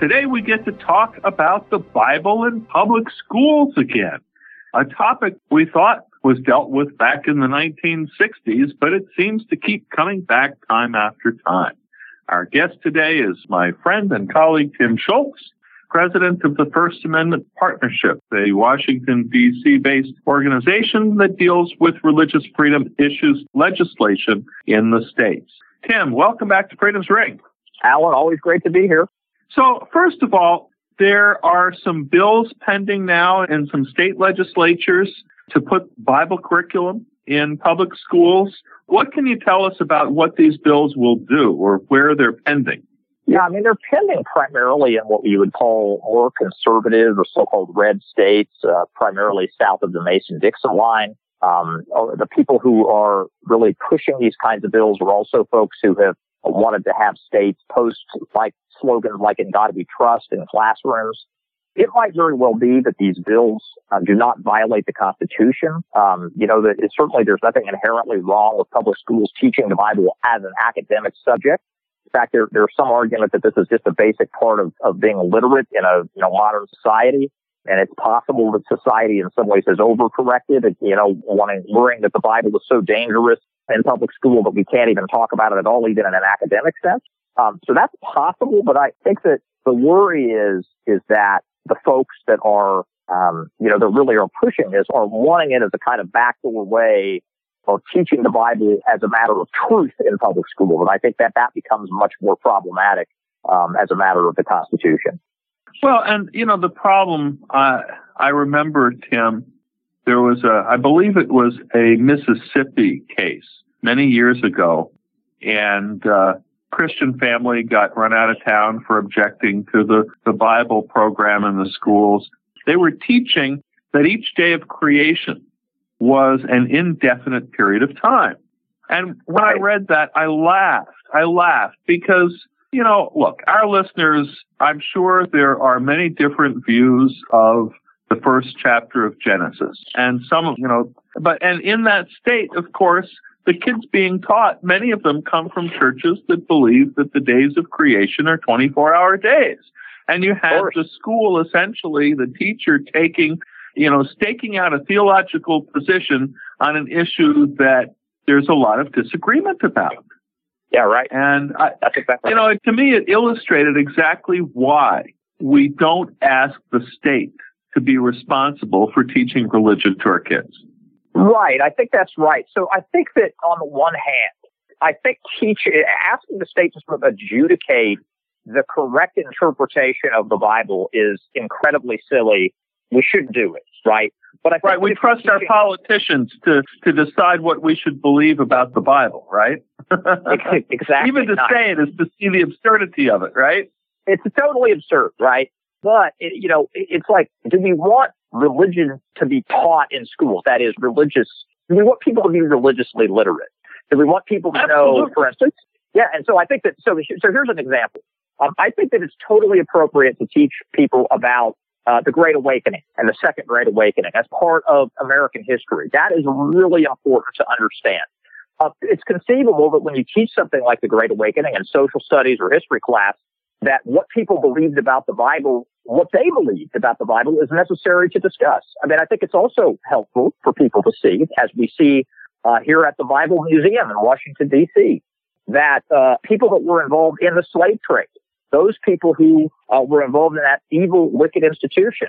Today we get to talk about the Bible in public schools again, a topic we thought was dealt with back in the 1960s, but it seems to keep coming back time after time. Our guest today is my friend and colleague Tim Schultz, president of the First Amendment Partnership, a Washington, D.C. based organization that deals with religious freedom issues legislation in the states. Tim, welcome back to Freedom's Ring. Alan, always great to be here. So, first of all, there are some bills pending now in some state legislatures to put Bible curriculum in public schools. What can you tell us about what these bills will do or where they're pending? Yeah, I mean, they're pending primarily in what we would call more conservative or so-called red states, uh, primarily south of the Mason-Dixon line. Um, the people who are really pushing these kinds of bills are also folks who have wanted to have states post like slogans like "In God We Trust" in classrooms. It might very well be that these bills uh, do not violate the Constitution. Um, you know, that certainly there's nothing inherently wrong with public schools teaching the Bible as an academic subject. In fact, there, there's some argument that this is just a basic part of, of being literate in a you know modern society. And it's possible that society in some ways has overcorrected, you know, wanting, worrying that the Bible is so dangerous in public school but we can't even talk about it at all, even in an academic sense. Um, so that's possible, but I think that the worry is, is that the folks that are, um, you know, that really are pushing this are wanting it as a kind of backdoor way of teaching the Bible as a matter of truth in public school. And I think that that becomes much more problematic um, as a matter of the Constitution. Well, and you know the problem. Uh, I remember Tim. There was a, I believe it was a Mississippi case many years ago, and uh, Christian family got run out of town for objecting to the, the Bible program in the schools. They were teaching that each day of creation was an indefinite period of time. And when I read that, I laughed. I laughed because, you know, look, our listeners, I'm sure there are many different views of the first chapter of Genesis. And some of, you know, but, and in that state, of course, the kids being taught, many of them come from churches that believe that the days of creation are 24 hour days. And you have the school essentially, the teacher taking, you know, staking out a theological position on an issue that there's a lot of disagreement about. Yeah, right. And I, that's exactly you know, to me, it illustrated exactly why we don't ask the state to be responsible for teaching religion to our kids. Right. I think that's right. So I think that on the one hand, I think teach, asking the state to sort of adjudicate the correct interpretation of the Bible is incredibly silly. We shouldn't do it, right? But I right, we trust our politicians to to decide what we should believe about the Bible, right? exactly. Even to not. say it is to see the absurdity of it, right? It's totally absurd, right? But it, you know, it's like, do we want religion to be taught in schools. That is religious. Do We want people to be religiously literate. Do we want people to Absolutely. know, for instance? Yeah. And so I think that, so, so here's an example. Um, I think that it's totally appropriate to teach people about uh, the Great Awakening and the Second Great Awakening as part of American history. That is really important to understand. Uh, it's conceivable that when you teach something like the Great Awakening in social studies or history class, that what people believed about the Bible what they believed about the Bible is necessary to discuss. I mean, I think it's also helpful for people to see, as we see uh, here at the Bible Museum in Washington, D.C., that uh, people that were involved in the slave trade, those people who uh, were involved in that evil, wicked institution,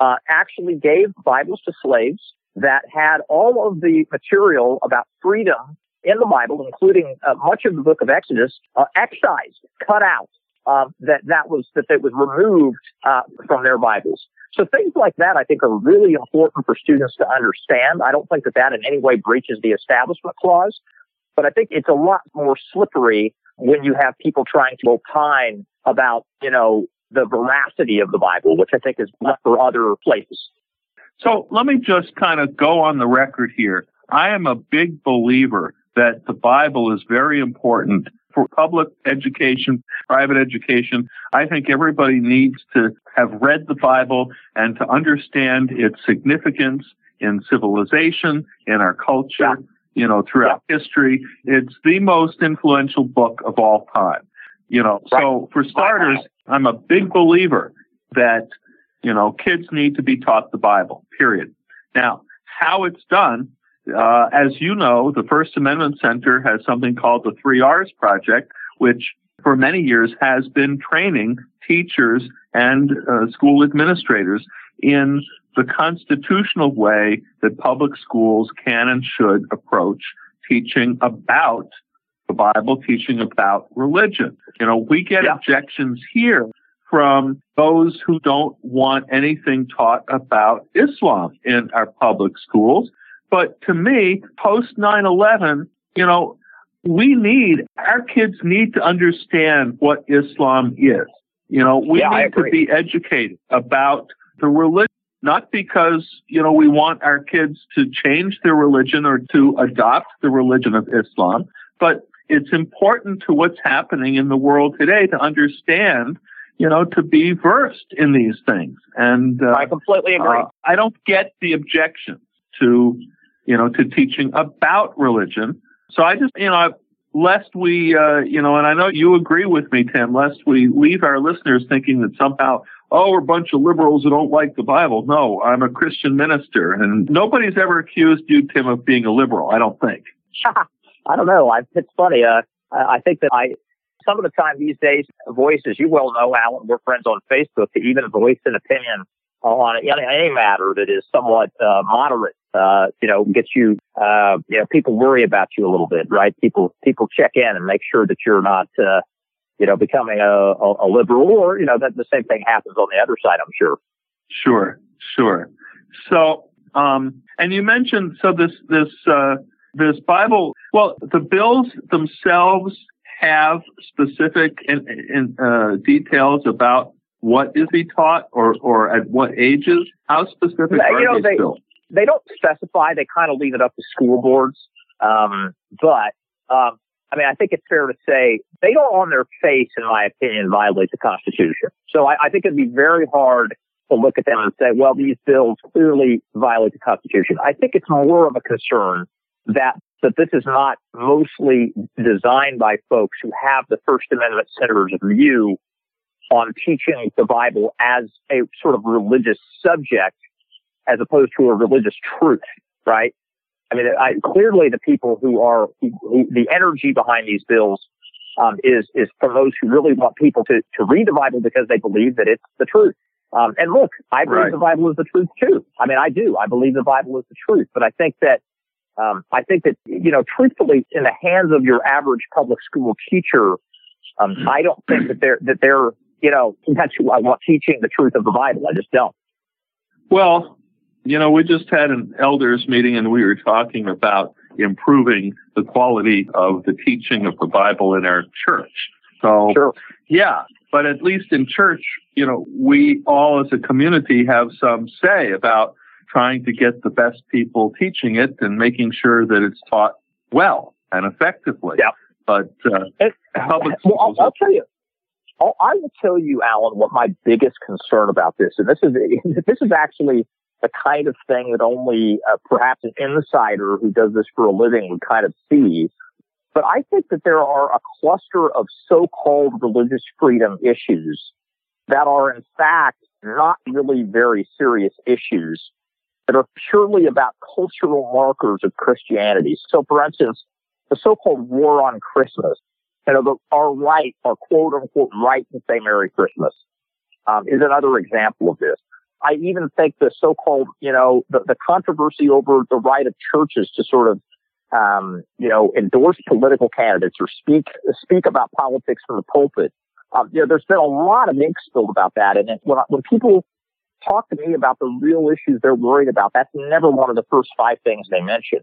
uh, actually gave Bibles to slaves that had all of the material about freedom in the Bible, including uh, much of the book of Exodus, uh, excised, cut out, uh, that that was that it was removed uh, from their Bibles. So things like that, I think, are really important for students to understand. I don't think that that in any way breaches the Establishment Clause, but I think it's a lot more slippery when you have people trying to opine about, you know, the veracity of the Bible, which I think is left for other places. So let me just kind of go on the record here. I am a big believer that the Bible is very important for public education, private education. I think everybody needs to have read the Bible and to understand its significance in civilization, in our culture, yeah. you know, throughout yeah. history. It's the most influential book of all time. You know, right. so for starters, I'm a big believer that, you know, kids need to be taught the Bible, period. Now, how it's done, uh, as you know, the First Amendment Center has something called the Three R's Project, which for many years has been training teachers and uh, school administrators in the constitutional way that public schools can and should approach teaching about the Bible, teaching about religion. You know, we get yeah. objections here from those who don't want anything taught about Islam in our public schools. But to me, post 9-11, you know, we need, our kids need to understand what Islam is. You know, we yeah, need to be educated about the religion, not because, you know, we want our kids to change their religion or to adopt the religion of Islam, but it's important to what's happening in the world today to understand you know, to be versed in these things. And uh, I completely agree. Uh, I don't get the objections to, you know, to teaching about religion. So I just, you know, lest we, uh, you know, and I know you agree with me, Tim, lest we leave our listeners thinking that somehow, oh, we're a bunch of liberals who don't like the Bible. No, I'm a Christian minister, and nobody's ever accused you, Tim, of being a liberal. I don't think. I don't know. I, it's funny. Uh, I think that I some of the time these days, voices, you well know, Alan, we're friends on Facebook, to even voice an opinion on any matter that is somewhat uh, moderate, uh, you know, gets you, uh, you know, people worry about you a little bit, right? People, people check in and make sure that you're not, uh, you know, becoming a, a, a liberal or, you know, that the same thing happens on the other side, I'm sure. Sure, sure. So, um, and you mentioned, so this, this, uh, this Bible, well, the bills themselves have specific in, in, uh, details about what is be taught or, or at what ages? How specific you are know, they, still? They don't specify. They kind of leave it up to school boards. Um, but um, I mean, I think it's fair to say they don't, on their face, in my opinion, violate the Constitution. So I, I think it'd be very hard to look at them and say, well, these bills clearly violate the Constitution. I think it's more of a concern that that this is not mostly designed by folks who have the First Amendment center's view on teaching the Bible as a sort of religious subject as opposed to a religious truth, right? I mean, I, clearly the people who are who, the energy behind these bills um, is is for those who really want people to to read the Bible because they believe that it's the truth. Um, and look, I believe right. the Bible is the truth too. I mean, I do. I believe the Bible is the truth, but I think that um, I think that, you know, truthfully, in the hands of your average public school teacher, um, I don't think that they're, that they're, you know, that's who I want teaching the truth of the Bible. I just don't. Well, you know, we just had an elders meeting and we were talking about improving the quality of the teaching of the Bible in our church. So, sure. yeah, but at least in church, you know, we all as a community have some say about trying to get the best people teaching it and making sure that it's taught well and effectively. Yeah. But uh, it, public well, I'll, I'll, tell you. I'll, I will tell you, Alan, what my biggest concern about this, and this is this is actually the kind of thing that only uh, perhaps an insider who does this for a living would kind of see. But I think that there are a cluster of so-called religious freedom issues that are in fact not really very serious issues that are purely about cultural markers of Christianity. So, for instance, the so-called war on Christmas, you know, the, our right, our quote unquote right to say Merry Christmas, um, is another example of this. I even think the so-called, you know, the, the controversy over the right of churches to sort of, um, you know, endorse political candidates or speak speak about politics from the pulpit. Um, you know, there's been a lot of ink spilled about that, and when when people talk to me about the real issues they're worried about. That's never one of the first five things they mention.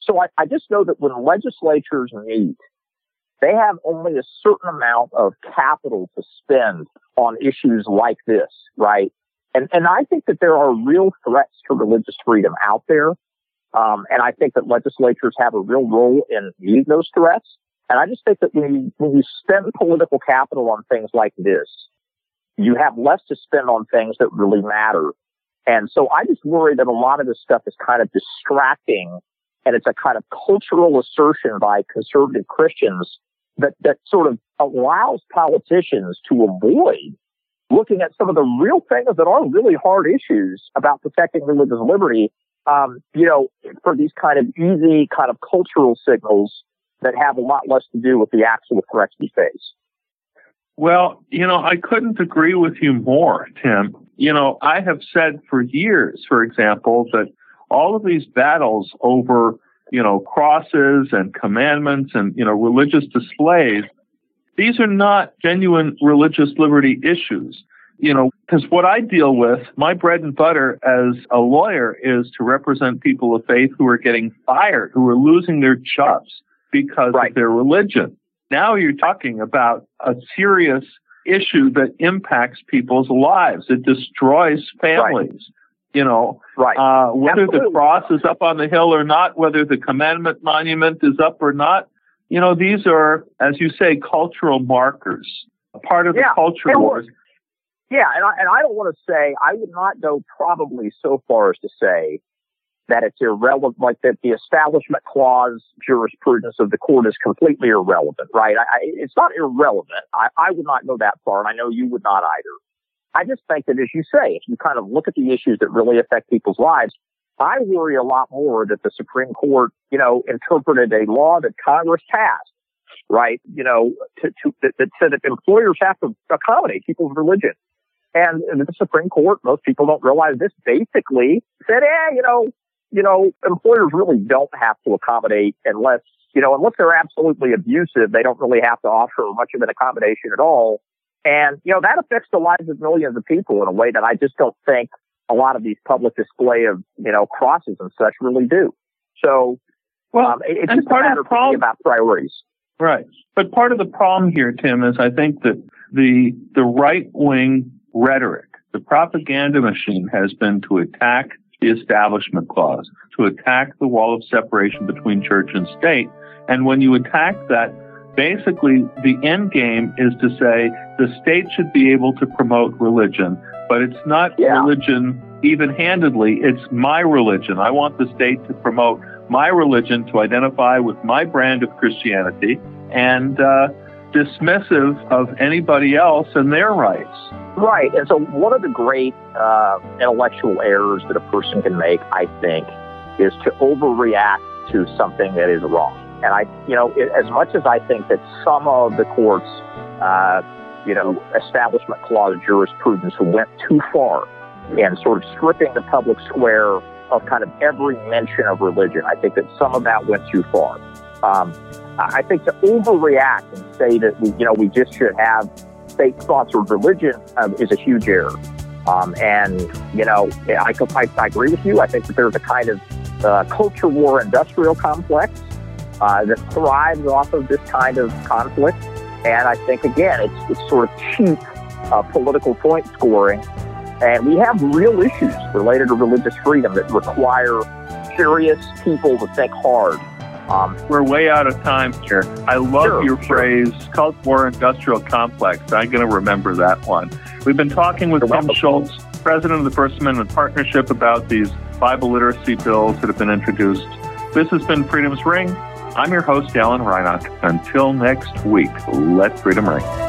So I, I just know that when legislatures meet, they have only a certain amount of capital to spend on issues like this, right? And, and I think that there are real threats to religious freedom out there. Um, and I think that legislatures have a real role in meeting those threats. And I just think that when you, when you spend political capital on things like this, you have less to spend on things that really matter. And so I just worry that a lot of this stuff is kind of distracting and it's a kind of cultural assertion by conservative Christians that, that sort of allows politicians to avoid looking at some of the real things that are really hard issues about protecting religious liberty, um, you know, for these kind of easy kind of cultural signals that have a lot less to do with the actual threats we face. Well, you know, I couldn't agree with you more, Tim. You know, I have said for years, for example, that all of these battles over, you know, crosses and commandments and, you know, religious displays, these are not genuine religious liberty issues. You know, because what I deal with, my bread and butter as a lawyer is to represent people of faith who are getting fired, who are losing their jobs because right. of their religion. Now you're talking about a serious issue that impacts people's lives. It destroys families. Right. You know, right. Uh, whether Absolutely. the cross is up on the hill or not, whether the commandment monument is up or not, you know, these are, as you say, cultural markers, a part of yeah. the culture wars. Yeah, and I, and I don't want to say, I would not go probably so far as to say that it's irrelevant, like that the establishment clause jurisprudence of the court is completely irrelevant, right? I, I, it's not irrelevant. I, I would not go that far, and I know you would not either. I just think that, as you say, if you kind of look at the issues that really affect people's lives, I worry a lot more that the Supreme Court, you know, interpreted a law that Congress passed, right? You know, to, to that, that said that employers have to accommodate people's religion. And the Supreme Court, most people don't realize this, basically said, eh, you know, you know, employers really don't have to accommodate unless, you know, unless they're absolutely abusive, they don't really have to offer much of an accommodation at all. And, you know, that affects the lives of millions of people in a way that I just don't think a lot of these public display of, you know, crosses and such really do. So, well, um, it, it's just part a matter of the problem, about priorities. Right. But part of the problem here, Tim, is I think that the, the right wing rhetoric, the propaganda machine has been to attack the Establishment Clause, to attack the wall of separation between church and state. And when you attack that, basically the end game is to say the state should be able to promote religion, but it's not yeah. religion even handedly, it's my religion. I want the state to promote my religion, to identify with my brand of Christianity, and uh, dismissive of anybody else and their rights. Right. And so, one of the great uh, intellectual errors that a person can make, I think, is to overreact to something that is wrong. And I, you know, it, as much as I think that some of the courts, uh, you know, establishment clause jurisprudence went too far in sort of stripping the public square of kind of every mention of religion, I think that some of that went too far. Um, I think to overreact and say that we, you know, we just should have state-sponsored religion um, is a huge error. Um, and, you know, I, I, I, agree with you. I think that there's a kind of uh, culture war industrial complex uh, that thrives off of this kind of conflict. And I think, again, it's, it's sort of cheap uh, political point scoring. And we have real issues related to religious freedom that require serious people to think hard um, we're way out of time here. I love sure, your sure. phrase, cult war industrial complex. I'm going to remember that one. We've been talking with Tim Schultz, president of the First Amendment Partnership, about these Bible literacy bills that have been introduced. This has been Freedom's Ring. I'm your host, Alan Reinach. Until next week, let freedom ring.